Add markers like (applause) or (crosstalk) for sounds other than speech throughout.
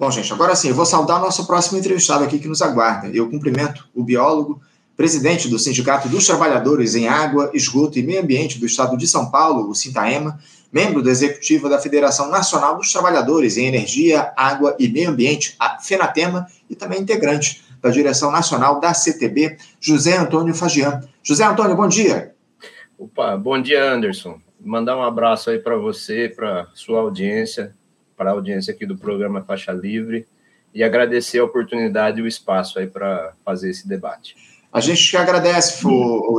Bom, gente, agora sim, eu vou saudar o nosso próximo entrevistado aqui que nos aguarda. Eu cumprimento o biólogo, presidente do Sindicato dos Trabalhadores em Água, Esgoto e Meio Ambiente do Estado de São Paulo, o Sintaema, membro do executivo da Federação Nacional dos Trabalhadores em Energia, Água e Meio Ambiente, a FENATEMA, e também integrante da direção nacional da CTB, José Antônio Fagian. José Antônio, bom dia. Opa, bom dia, Anderson. Mandar um abraço aí para você, para sua audiência, para a audiência aqui do programa Faixa Livre e agradecer a oportunidade e o espaço aí para fazer esse debate. A gente que agradece,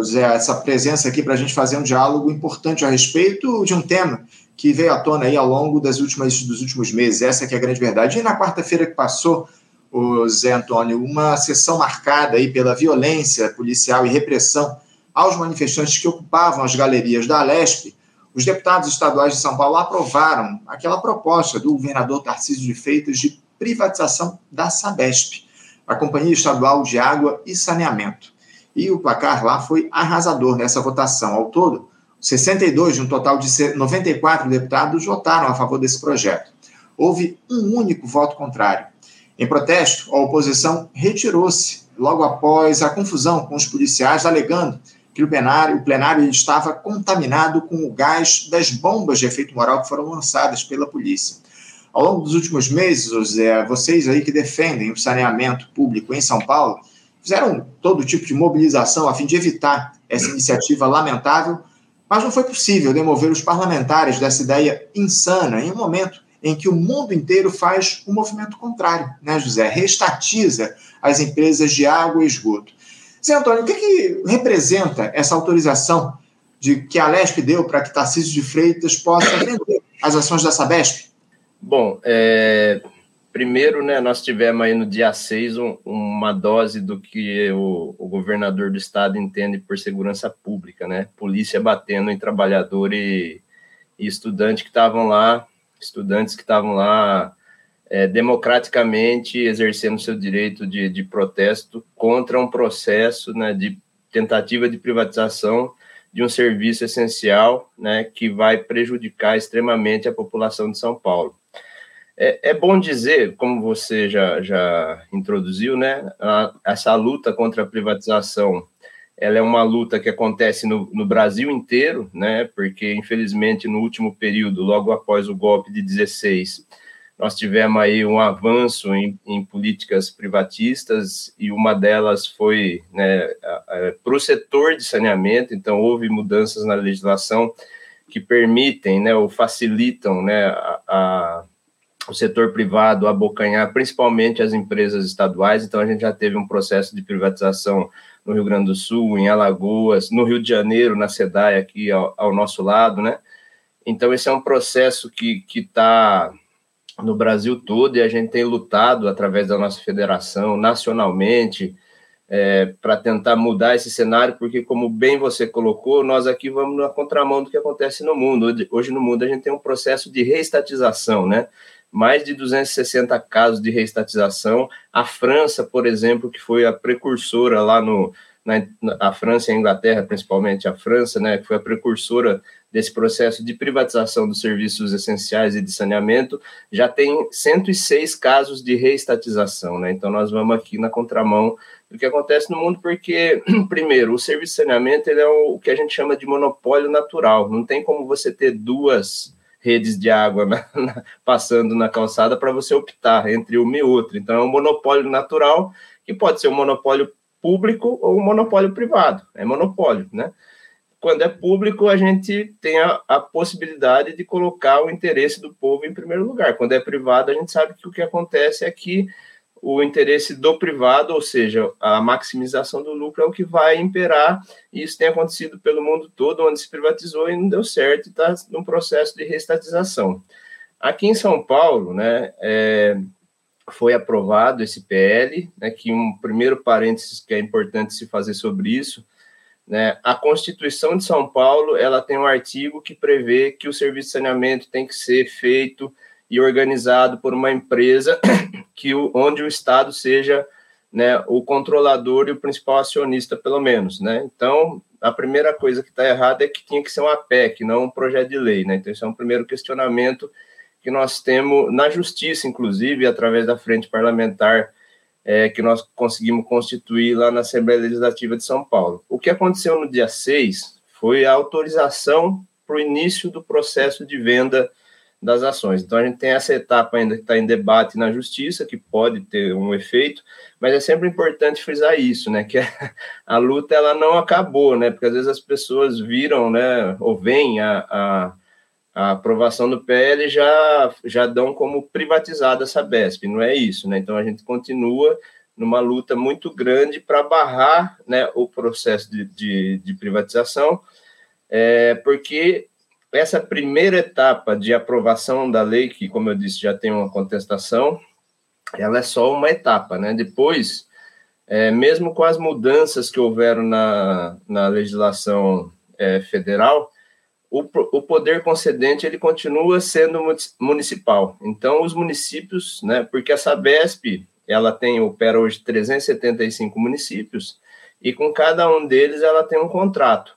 Zé, essa presença aqui para a gente fazer um diálogo importante a respeito de um tema que veio à tona aí ao longo das últimas, dos últimos meses. Essa que é a grande verdade. E na quarta-feira que passou, o Zé Antônio, uma sessão marcada aí pela violência policial e repressão aos manifestantes que ocupavam as galerias da Alesp, os deputados estaduais de São Paulo aprovaram aquela proposta do governador Tarcísio de Freitas de privatização da Sabesp, a Companhia Estadual de Água e Saneamento. E o placar lá foi arrasador nessa votação. Ao todo, 62 de um total de 94 deputados votaram a favor desse projeto. Houve um único voto contrário. Em protesto, a oposição retirou-se logo após a confusão com os policiais, alegando que o plenário, o plenário estava contaminado com o gás das bombas de efeito moral que foram lançadas pela polícia. Ao longo dos últimos meses, José, vocês aí que defendem o saneamento público em São Paulo, fizeram todo tipo de mobilização a fim de evitar essa iniciativa lamentável, mas não foi possível demover os parlamentares dessa ideia insana em um momento em que o mundo inteiro faz um movimento contrário, né, José? Restatiza as empresas de água e esgoto. Zé Antônio, o que, que representa essa autorização de que a Lesp deu para que Tarcísio de Freitas possa vender as ações da Sabesp? Bom, é, primeiro, né, nós tivemos aí no dia 6 um, uma dose do que o, o, governador do estado entende por segurança pública, né? Polícia batendo em trabalhador e, e estudante que estavam lá, estudantes que estavam lá é, democraticamente exercendo seu direito de, de protesto contra um processo né, de tentativa de privatização de um serviço essencial né, que vai prejudicar extremamente a população de São Paulo. É, é bom dizer, como você já, já introduziu, né, a, essa luta contra a privatização ela é uma luta que acontece no, no, Brasil inteiro, né? Porque, infelizmente, no último período, logo após o golpe de 16, nós tivemos aí um avanço em, em políticas privatistas e uma delas foi né, para o setor de saneamento, então houve mudanças na legislação que permitem né, ou facilitam né, a, a, o setor privado abocanhar principalmente as empresas estaduais, então a gente já teve um processo de privatização no Rio Grande do Sul, em Alagoas, no Rio de Janeiro, na SEDAI, aqui ao, ao nosso lado, né? Então, esse é um processo que está no Brasil todo e a gente tem lutado através da nossa federação nacionalmente é, para tentar mudar esse cenário, porque, como bem você colocou, nós aqui vamos na contramão do que acontece no mundo. Hoje, no mundo a gente tem um processo de reestatização, né? Mais de 260 casos de reestatização. A França, por exemplo, que foi a precursora lá no, na, a França e a Inglaterra, principalmente a França, né, que foi a precursora desse processo de privatização dos serviços essenciais e de saneamento, já tem 106 casos de reestatização, né? Então nós vamos aqui na contramão do que acontece no mundo, porque (clears throat) primeiro, o serviço de saneamento ele é o que a gente chama de monopólio natural. Não tem como você ter duas redes de água na, (laughs) na, passando na calçada para você optar entre uma e outra. Então é um monopólio natural que pode ser um monopólio público ou um monopólio privado. É monopólio, né? Quando é público, a gente tem a, a, possibilidade de colocar o interesse do povo em primeiro lugar. Quando é privado, a gente sabe que o que acontece é que o interesse do privado, ou seja, a maximização do lucro, é o que vai imperar. E isso tem acontecido pelo mundo todo, onde se privatizou e não deu certo, está num processo de reestatização. Aqui em São Paulo, né, é, foi aprovado esse PL, né, que um primeiro parênteses que é importante se fazer sobre isso, né, a Constituição de São Paulo, ela tem um artigo que prevê que o serviço de saneamento tem que ser feito e organizado por uma empresa (coughs) que o, onde o Estado seja né, o controlador e o principal acionista, pelo menos, né? Então, a primeira coisa que está errada é que tinha que ser uma PEC, não um projeto de lei, né? Então, esse é um primeiro questionamento que nós temos na justiça, inclusive, através da frente parlamentar é, que nós conseguimos constituir lá na Assembleia Legislativa de São Paulo. O que aconteceu no dia 6 foi a autorização para o início do processo de venda das ações. Então, a gente tem essa etapa ainda que está em debate na justiça, que pode ter um efeito, mas é sempre importante frisar isso, né, que (laughs) a, luta ela não acabou, né, porque às vezes as pessoas viram, né, ou veem a, a a aprovação do PL já, já dão como privatizada essa BESP, não é isso, né? Então a gente continua numa luta muito grande para barrar né, o processo de, de, de privatização, é, porque essa primeira etapa de aprovação da lei, que, como eu disse, já tem uma contestação, ela é só uma etapa, né? Depois, é, mesmo com as mudanças que houveram na, na legislação é, federal, o, o poder concedente ele continua sendo municipal. Então, os municípios, né, porque a Sabesp ela tem opera hoje 375 municípios e com cada um deles ela tem um contrato.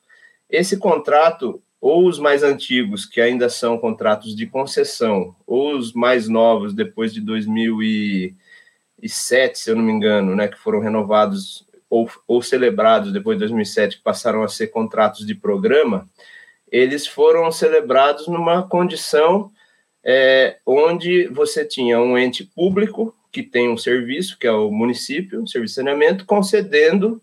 Esse contrato, ou os mais antigos, que ainda são contratos de concessão, ou os mais novos, depois de 2007, se eu não me engano, né, que foram renovados ou, ou celebrados depois de 2007, que passaram a ser contratos de programa, eles foram celebrados numa condição é, onde você tinha um ente público que tem um serviço, que é o município, um serviço de saneamento, concedendo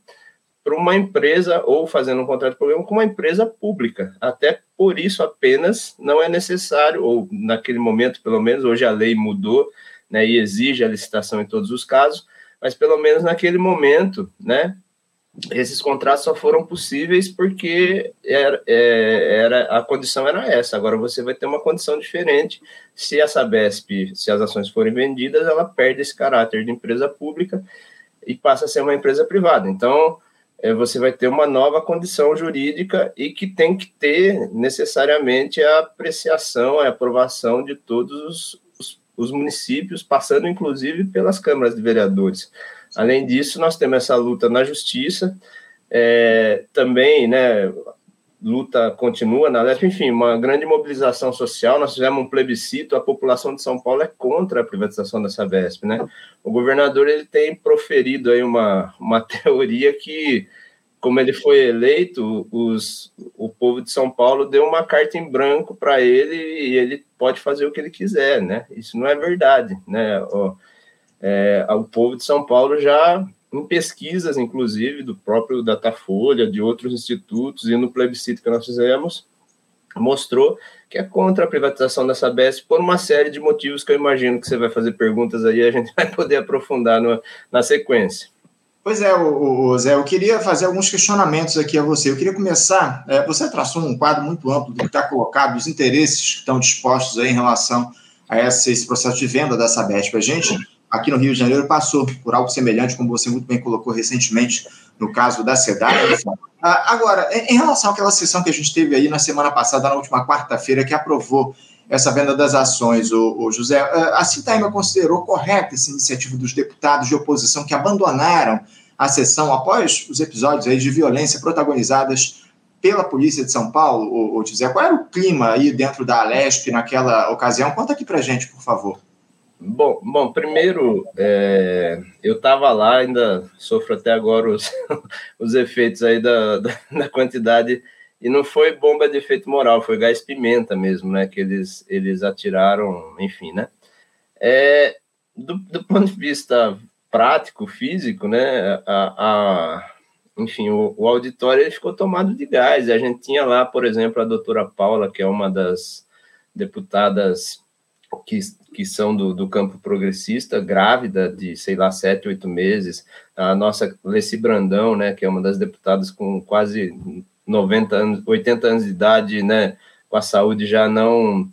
para uma empresa ou fazendo um contrato de programa com uma empresa pública. Até por isso apenas não é necessário, ou naquele momento, pelo menos, hoje a lei mudou né, e exige a licitação em todos os casos, mas pelo menos naquele momento, né, esses contratos só foram possíveis porque era, é, era, a condição era essa. Agora você vai ter uma condição diferente. Se a Sabesp, se as ações forem vendidas, ela perde esse caráter de empresa pública e passa a ser uma empresa privada. Então, é, você vai ter uma nova condição jurídica e que tem que ter necessariamente a apreciação, a aprovação de todos os, os, os municípios, passando inclusive pelas câmaras de vereadores. Além disso, nós temos essa luta na justiça, é, também, né, luta continua na LESP, enfim, uma grande mobilização social, nós fizemos um plebiscito, a população de São Paulo é contra a privatização da Sabesp, né? O governador, ele tem proferido aí uma, uma (laughs) teoria que, como ele foi eleito, os, o povo de São Paulo deu uma carta em branco para ele e ele pode fazer o que ele quiser, né? Isso não é verdade, né? É, o povo de São Paulo já, em pesquisas, inclusive, do próprio Datafolha, de outros institutos, e no plebiscito que nós fizemos, mostrou que é contra a privatização da Sabesp por uma série de motivos que eu imagino que você vai fazer perguntas aí a gente (laughs) vai poder aprofundar no, na sequência. Pois é, o, o, Zé, eu queria fazer alguns questionamentos aqui a você. Eu queria começar. É, você traçou um quadro muito amplo do que está colocado, dos interesses que estão dispostos aí em relação a esse, esse processo de venda da Sabesp. A gente aqui no Rio de Janeiro passou por algo semelhante, como você muito bem colocou recentemente no caso da SEDAI. Ah, agora, em relação àquela sessão que a gente teve aí na semana passada, na última quarta-feira, que aprovou essa venda das ações, o, José, ah, a Citaima considerou correta essa iniciativa dos deputados de oposição que abandonaram a sessão após os episódios aí de violência protagonizadas pela polícia de São Paulo, o, José? Qual era o clima aí dentro da Alesp naquela ocasião? Conta aqui pra gente, por favor. Bom, bom primeiro, é, eu estava lá, ainda sofro até agora os, (laughs) os efeitos aí da, (laughs) da, da, quantidade, e não foi bomba de efeito moral, foi gás pimenta mesmo, né, que eles, eles atiraram, enfim, né. É, do, do ponto de vista prático, físico, né, a, a enfim, o, o auditório ele ficou tomado de gás, a gente tinha lá, por exemplo, a doutora Paula, que é uma das deputadas que, que são do, do campo progressista, grávida de, sei lá, sete, oito meses, a nossa Leci Brandão, né, que é uma das deputadas com quase 90 anos, 80 anos de idade, né, com a saúde já não,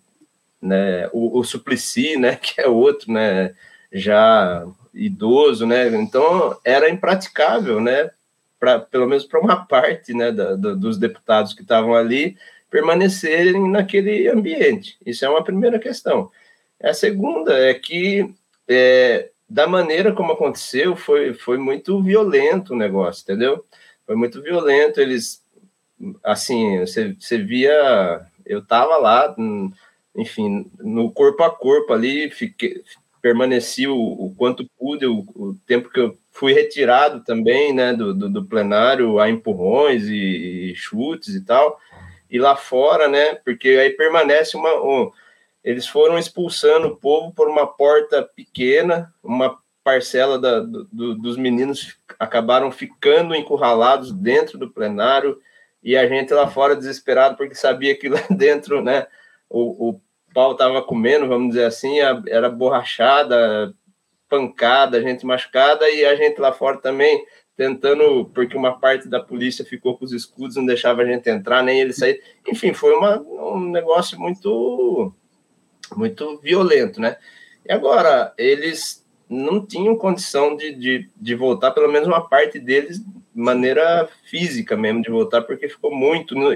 né, o, o Suplicy, né, (laughs) que é outro, né, já idoso, né, então era impraticável, né, pra, pelo menos para uma parte, né, da, da, dos deputados que estavam ali, permanecerem naquele ambiente. Isso é uma primeira questão. A segunda é que, é, da maneira como aconteceu, foi, foi muito violento o negócio, entendeu? Foi muito violento. Eles, assim, você, você via. Eu estava lá, enfim, no corpo a corpo ali, fiquei, permaneci o, o quanto pude, o, o, tempo que eu fui retirado também, né, do, do, do plenário, a empurrões e, e, chutes e tal, e lá fora, né, porque aí permanece uma... Um, eles foram expulsando o povo por uma porta pequena, uma parcela da, do, dos meninos acabaram ficando encurralados dentro do plenário, e a gente lá fora desesperado, porque sabia que lá (laughs) dentro, né, o, o pau estava comendo, vamos dizer assim, era borrachada, pancada, gente machucada, e a gente lá fora também tentando, porque uma parte da polícia ficou com os escudos, não deixava a gente entrar, nem ele sair. Enfim, foi uma, um negócio muito, muito violento, né? E agora, eles não tinham condição de, de, de voltar, pelo menos uma parte deles, de maneira física mesmo, de voltar, porque ficou muito. No,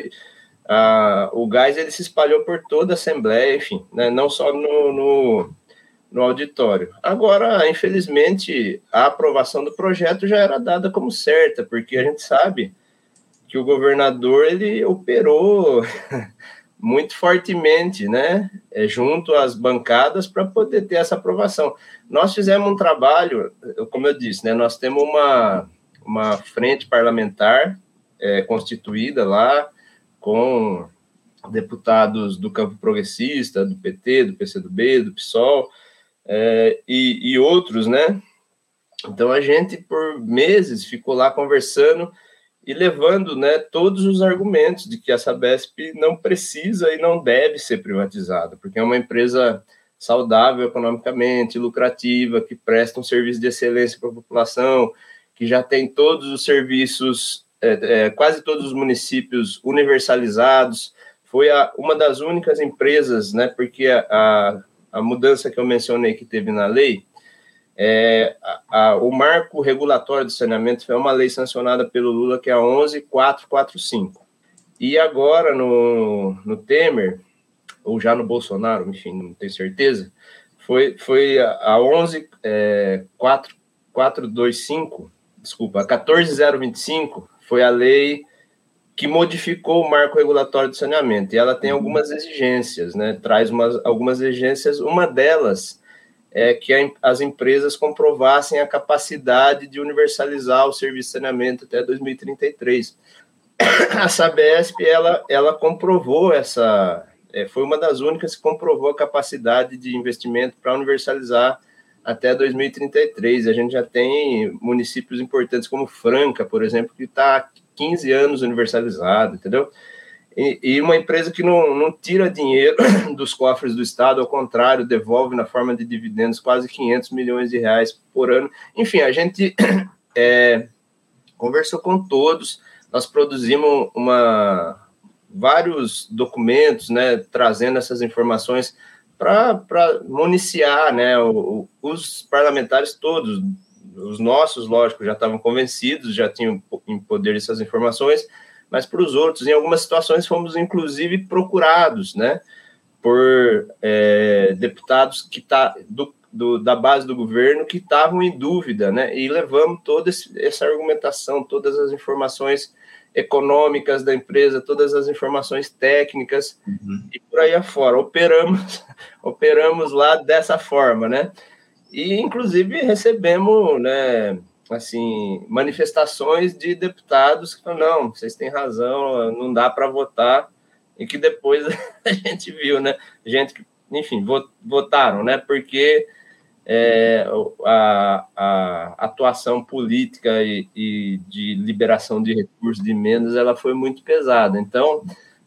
ah, o gás ele se espalhou por toda a Assembleia, enfim, né, não só no, no, no, auditório. Agora, infelizmente, a aprovação do projeto já era dada como certa, porque a gente sabe que o governador ele operou (laughs) muito fortemente, né, é, junto às bancadas para poder ter essa aprovação. Nós fizemos um trabalho, como eu disse, né, nós temos uma, uma frente parlamentar é, constituída lá, com deputados do campo progressista, do PT, do PCdoB, do PSOL é, e, e outros, né? Então a gente por meses ficou lá conversando e levando, né, todos os argumentos de que a Sabesp não precisa e não deve ser privatizada, porque é uma empresa saudável economicamente, lucrativa, que presta um serviço de excelência para a população, que já tem todos os serviços é, é, quase todos os municípios universalizados. Foi a, uma das únicas empresas, né, porque a, a, a mudança que eu mencionei que teve na lei, é, a, o marco regulatório do saneamento foi uma lei sancionada pelo Lula, que é a 11445. E agora, no, no Temer, ou já no Bolsonaro, enfim, não tenho certeza, foi, foi a, a 11425, desculpa, a 14025, foi a lei que modificou o marco regulatório de saneamento. E ela tem uhum. algumas exigências, né? Traz umas, algumas exigências. Uma delas é que a, as empresas comprovassem a capacidade de universalizar o serviço de saneamento até 2033. A Sabesp ela, ela comprovou essa, é, foi uma das únicas que comprovou a capacidade de investimento para universalizar até 2033. A gente já tem municípios importantes como Franca, por exemplo, que está 15 anos universalizado, entendeu? E, e, uma empresa que não, não tira dinheiro (coughs) dos cofres do Estado, ao contrário, devolve na forma de dividendos quase 500 milhões de reais por ano. Enfim, a gente (coughs) é, conversou com todos, nós produzimos uma, vários documentos, né, trazendo essas informações para municiar né, o, os parlamentares todos, os nossos, lógico, já estavam convencidos, já tinham em poder essas informações, mas para os outros, em algumas situações, fomos inclusive procurados né, por é, deputados que tá, do, do, da base do governo que estavam em dúvida, né, e levamos toda essa argumentação, todas as informações econômicas da empresa, todas as informações técnicas uhum. e por aí afora. Operamos, (laughs) operamos lá dessa forma, né? E inclusive recebemos, né, assim, manifestações de deputados que falam, não, vocês têm razão, não dá para votar, e que depois (laughs) a gente viu, né? Gente que, enfim, votaram, né? Porque é, a, a, atuação política e, e, de liberação de recursos de emendas ela foi muito pesada. Então,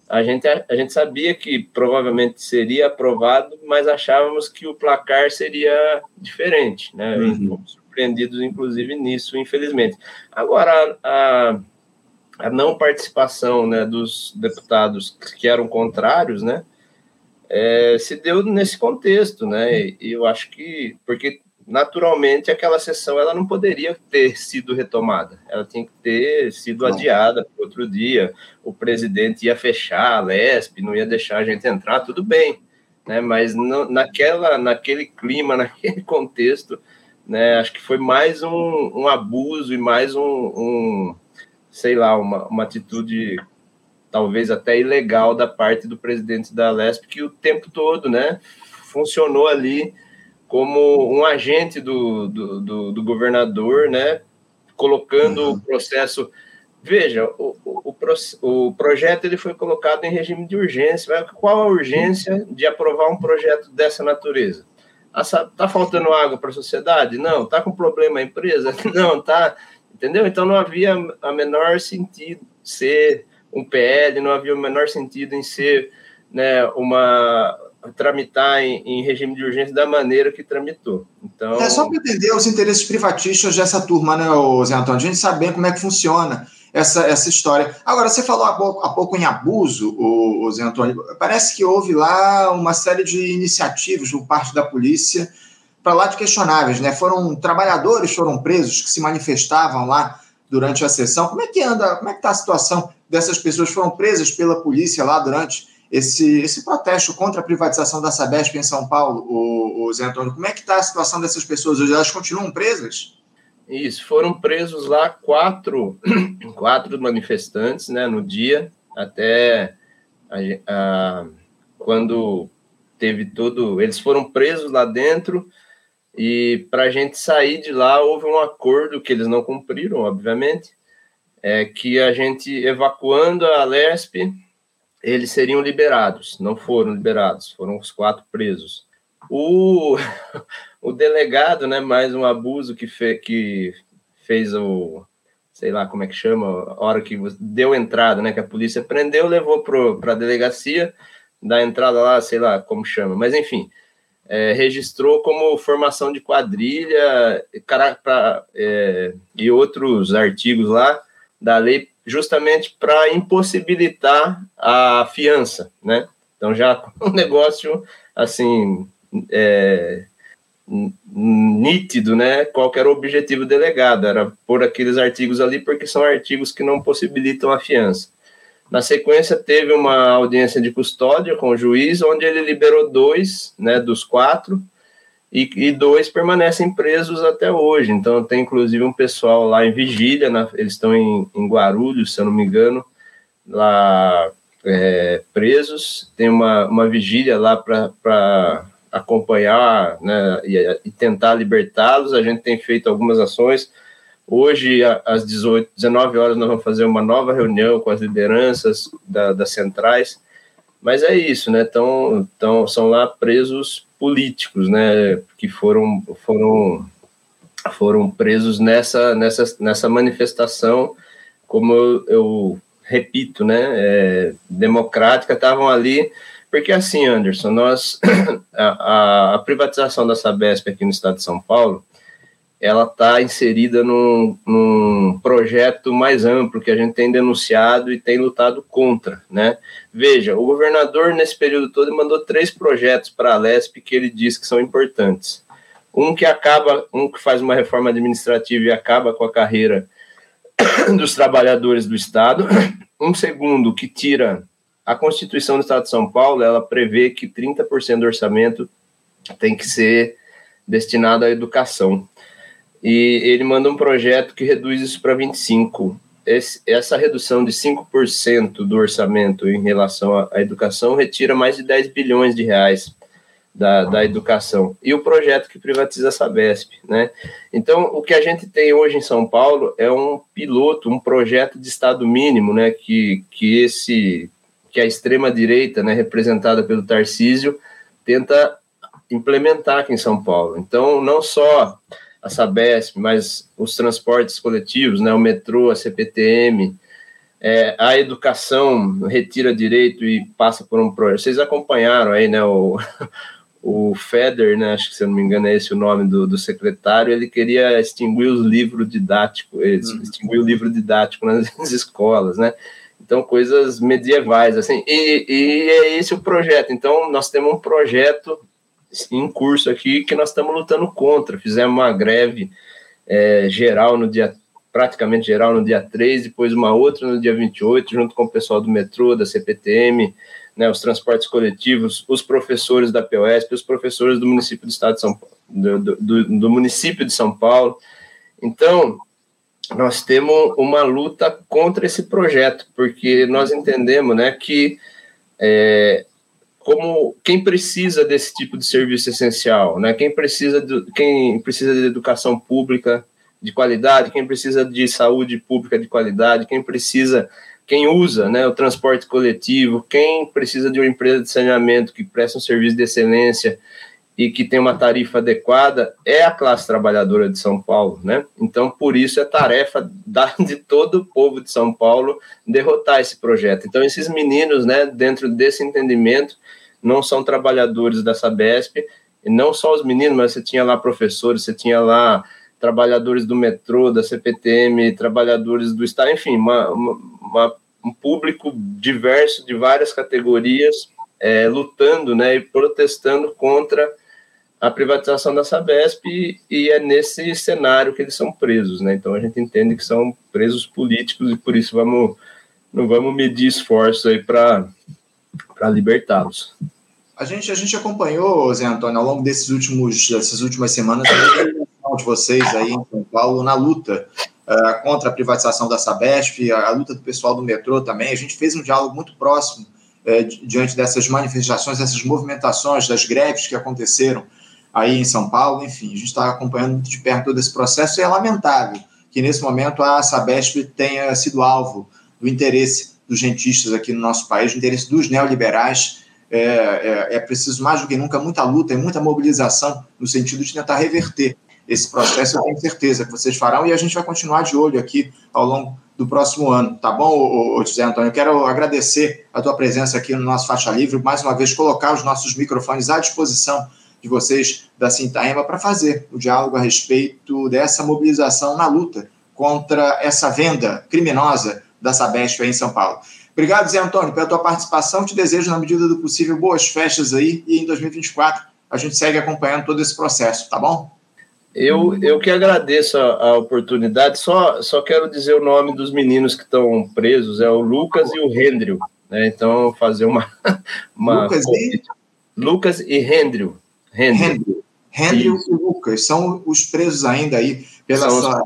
a gente, a gente sabia que provavelmente seria aprovado, mas achávamos que o placar seria diferente, né? Uhum. Surpreendidos, inclusive, nisso, infelizmente. Agora, a, a não participação né, dos deputados que eram contrários, né? é, se deu nesse contexto, né? E, eu acho que porque naturalmente aquela sessão ela não poderia ter sido retomada, ela tinha que ter sido adiada para outro dia. O presidente ia fechar a Lesp, não ia deixar a gente entrar, tudo bem, né? Mas naquela, naquele clima, (laughs) naquele contexto, né? Acho que foi mais um, um abuso e mais um, um sei lá, uma, uma atitude talvez até ilegal da parte do presidente da Lesp, que o tempo todo, né, funcionou ali como um agente do, do, do, do governador, né, colocando uhum. o processo. Veja, o, o, o, projeto ele foi colocado em regime de urgência. Qual a urgência de aprovar um projeto dessa natureza? Está faltando água para a sociedade? Não. Está com problema a empresa? (laughs) Não, tá. Entendeu? Então não havia a menor sentido ser um PL, não havia o menor sentido em ser né, uma tramitar em, em, regime de urgência da maneira que tramitou. Então, é só para entender os interesses privatistas dessa turma, né, Zé Antônio? A gente saber como é que funciona essa, essa história. Agora, você falou há pouco, há pouco em abuso, o, o Zé Antônio. Parece que houve lá uma série de iniciativas por parte da polícia para lá de questionáveis, né? Foram trabalhadores foram presos que se manifestavam lá durante a sessão. Como é que anda? Como é que está a situação dessas pessoas? Foram presas pela polícia lá durante esse, esse protesto contra a privatização da Sabesp em São Paulo, o, o Zé Antônio. Como é que está a situação dessas pessoas hoje? Elas continuam presas? Isso, foram presos lá quatro, (clears throat) quatro manifestantes né, no dia, até a, a, quando teve todo. Eles foram presos lá dentro, e para a gente sair de lá houve um acordo que eles não cumpriram, obviamente, é que a gente evacuando a Lesp eles seriam liberados. Não foram liberados, foram os quatro presos. O, (laughs) o delegado, né, mais um abuso que, fe, que fez o, sei lá como é que chama, a hora que deu entrada, né, que a polícia prendeu, levou para a delegacia, da entrada lá, sei lá como chama, mas enfim, é, registrou como formação de quadrilha cara, pra, é, e outros artigos lá da lei justamente para impossibilitar a fiança, né? Então já (laughs) um negócio assim é, nítido, né? Qual era o objetivo delegado? Era pôr aqueles artigos ali porque são artigos que não possibilitam a fiança. Na sequência teve uma audiência de custódia com o juiz, onde ele liberou dois, né, dos quatro, e, e, dois permanecem presos até hoje. Então, tem inclusive um pessoal lá em vigília, na, eles estão em, em, Guarulhos, se eu não me engano, lá é, presos. Tem uma, uma vigília lá para acompanhar né, e, e tentar libertá-los. A gente tem feito algumas ações. Hoje, às 18, 19 horas, nós vamos fazer uma nova reunião com as lideranças da, das centrais. Mas é isso, né? Tão, tão, são lá presos políticos, né, que foram foram foram presos nessa nessa nessa manifestação, como eu, eu repito, né, é, democrática, estavam ali porque assim, Anderson, nós (clears throat) a, a, privatização da Sabesp aqui no estado de São Paulo ela está inserida num, num, projeto mais amplo que a gente tem denunciado e tem lutado contra, né? Veja, o governador nesse período todo mandou três projetos para a Lesp que ele diz que são importantes. Um que acaba, um que faz uma reforma administrativa e acaba com a carreira (clears throat) dos trabalhadores do estado. Um segundo que tira a Constituição do Estado de São Paulo, ela prevê que 30% do orçamento tem que ser destinado à educação e ele manda um projeto que reduz isso para 25%. Esse, essa redução de 5% do orçamento em relação à, educação retira mais de 10 bilhões de reais da, da educação. E o projeto que privatiza a Sabesp, né? Então, o que a gente tem hoje em São Paulo é um piloto, um projeto de Estado mínimo, né? Que, que, esse, que a extrema-direita, né, representada pelo Tarcísio, tenta implementar aqui em São Paulo. Então, não só a Sabesp, mas os transportes coletivos, né, o metrô, a CPTM, é, a educação retira direito e passa por um projeto. Vocês acompanharam aí, né, o, (laughs) o Feder, né, acho que se eu não me engano é esse o nome do, do secretário, ele queria extinguir os livros didáticos, uhum. extinguir o livro didático nas (laughs) escolas, né, então coisas medievais, assim, e, e é esse o projeto. Então nós temos um projeto em curso aqui que nós estamos lutando contra. Fizemos uma greve é, geral no dia, praticamente geral no dia 3, depois uma outra no dia 28, junto com o pessoal do metrô, da CPTM, né, os transportes coletivos, os professores da POSP, os professores do município do estado de São Paulo, do, do, do município de São Paulo. Então, nós temos uma luta contra esse projeto, porque nós entendemos né, que é, como quem precisa desse tipo de serviço essencial, né, quem, precisa de, quem precisa de educação pública de qualidade, quem precisa de saúde pública de qualidade, quem precisa, quem usa né, o transporte coletivo, quem precisa de uma empresa de saneamento que presta um serviço de excelência, e que tem uma tarifa adequada é a classe trabalhadora de São Paulo, né? Então, por isso é tarefa da, de todo o povo de São Paulo derrotar esse projeto. Então, esses meninos, né, dentro desse entendimento, não são trabalhadores da Sabesp, e não só os meninos, mas você tinha lá professores, você tinha lá trabalhadores do metrô, da CPTM, trabalhadores do Estado, enfim, uma, uma, um público diverso de várias categorias é, lutando né, e protestando contra a privatização da Sabesp e, é nesse cenário que eles são presos, né? Então a gente entende que são presos políticos e por isso vamos não vamos medir esforços aí para para libertá-los. A gente a gente acompanhou, Zé Antônio, ao longo desses últimos dessas últimas semanas a de vocês aí em São Paulo na luta uh, contra a privatização da Sabesp, a, a luta do pessoal do metrô também. A gente fez um diálogo muito próximo uh, diante dessas manifestações, dessas movimentações, das greves que aconteceram aí em São Paulo, enfim, a gente está acompanhando de perto todo esse processo e é lamentável que nesse momento a Sabesp tenha sido alvo do interesse dos rentistas aqui no nosso país, do interesse dos neoliberais. É, é, é preciso mais do que nunca muita luta e muita mobilização no sentido de tentar reverter esse processo. Eu tenho certeza que vocês farão e a gente vai continuar de olho aqui ao longo do próximo ano, tá bom, José Antônio? Eu quero agradecer a tua presença aqui no nosso Faixa Livre, mais uma vez colocar os nossos microfones à disposição de vocês da Sintaema para fazer o diálogo a respeito dessa mobilização na luta contra essa venda criminosa da Sabesp aí em São Paulo. Obrigado, Zé Antônio, pela tua participação. Te desejo, na medida do possível, boas festas aí e em 2024 a gente segue acompanhando todo esse processo, tá bom? Eu, eu que agradeço a, a oportunidade, só, só quero dizer o nome dos meninos que estão presos, é o Lucas e o Hendrio, né? Então, fazer uma... (laughs) uma Lucas e... Lucas e Hendrio. Hendrio e Lucas são os presos ainda aí pela sua,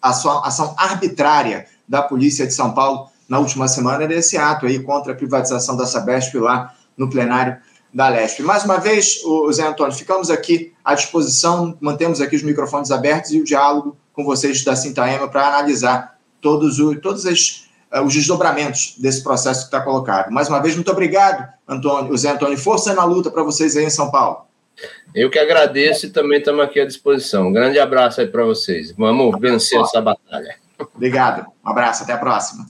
a sua ação arbitrária da Polícia de São Paulo na última semana desse ato aí contra a privatização da Sabesp lá no plenário da Lesp. Mais uma vez, o Zé Antônio, ficamos aqui à disposição, mantemos aqui os microfones abertos e o diálogo com vocês da Sintaema para analisar todos, o, todos as, uh, os desdobramentos desse processo que está colocado. Mais uma vez, muito obrigado, Antônio, o Zé Antônio. Força na luta para vocês aí em São Paulo. Eu que agradeço e também estamos aqui à disposição. Um grande abraço aí para vocês. Vamos vencer essa batalha. Obrigado. Um abraço, até a próxima.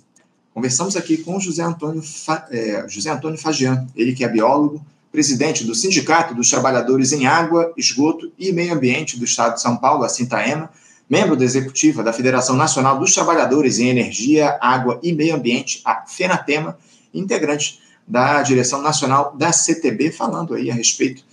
Conversamos aqui com José Antônio, Fa... é, José Antônio Fagian, ele que é biólogo, presidente do Sindicato dos Trabalhadores em Água, Esgoto e Meio Ambiente do Estado de São Paulo, a Sintaema, membro da executiva da Federação Nacional dos Trabalhadores em Energia, Água e Meio Ambiente, a FENATEMA, integrante da direção nacional da CTB, falando aí a respeito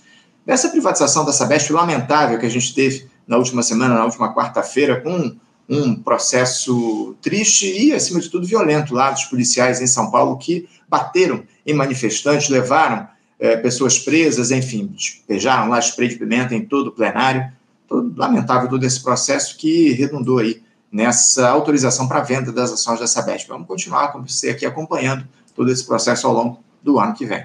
dessa privatização da Sabesp lamentável que a gente teve na última semana, na última quarta-feira, com um processo triste e, acima de tudo, violento lá dos policiais em São Paulo que bateram em manifestantes, levaram é, pessoas presas, enfim, despejaram lá spray de pimenta em todo o plenário. Todo, lamentável todo esse processo que redundou aí nessa autorização para venda das ações da Sabesp. Vamos continuar com você aqui acompanhando todo esse processo ao longo do ano que vem.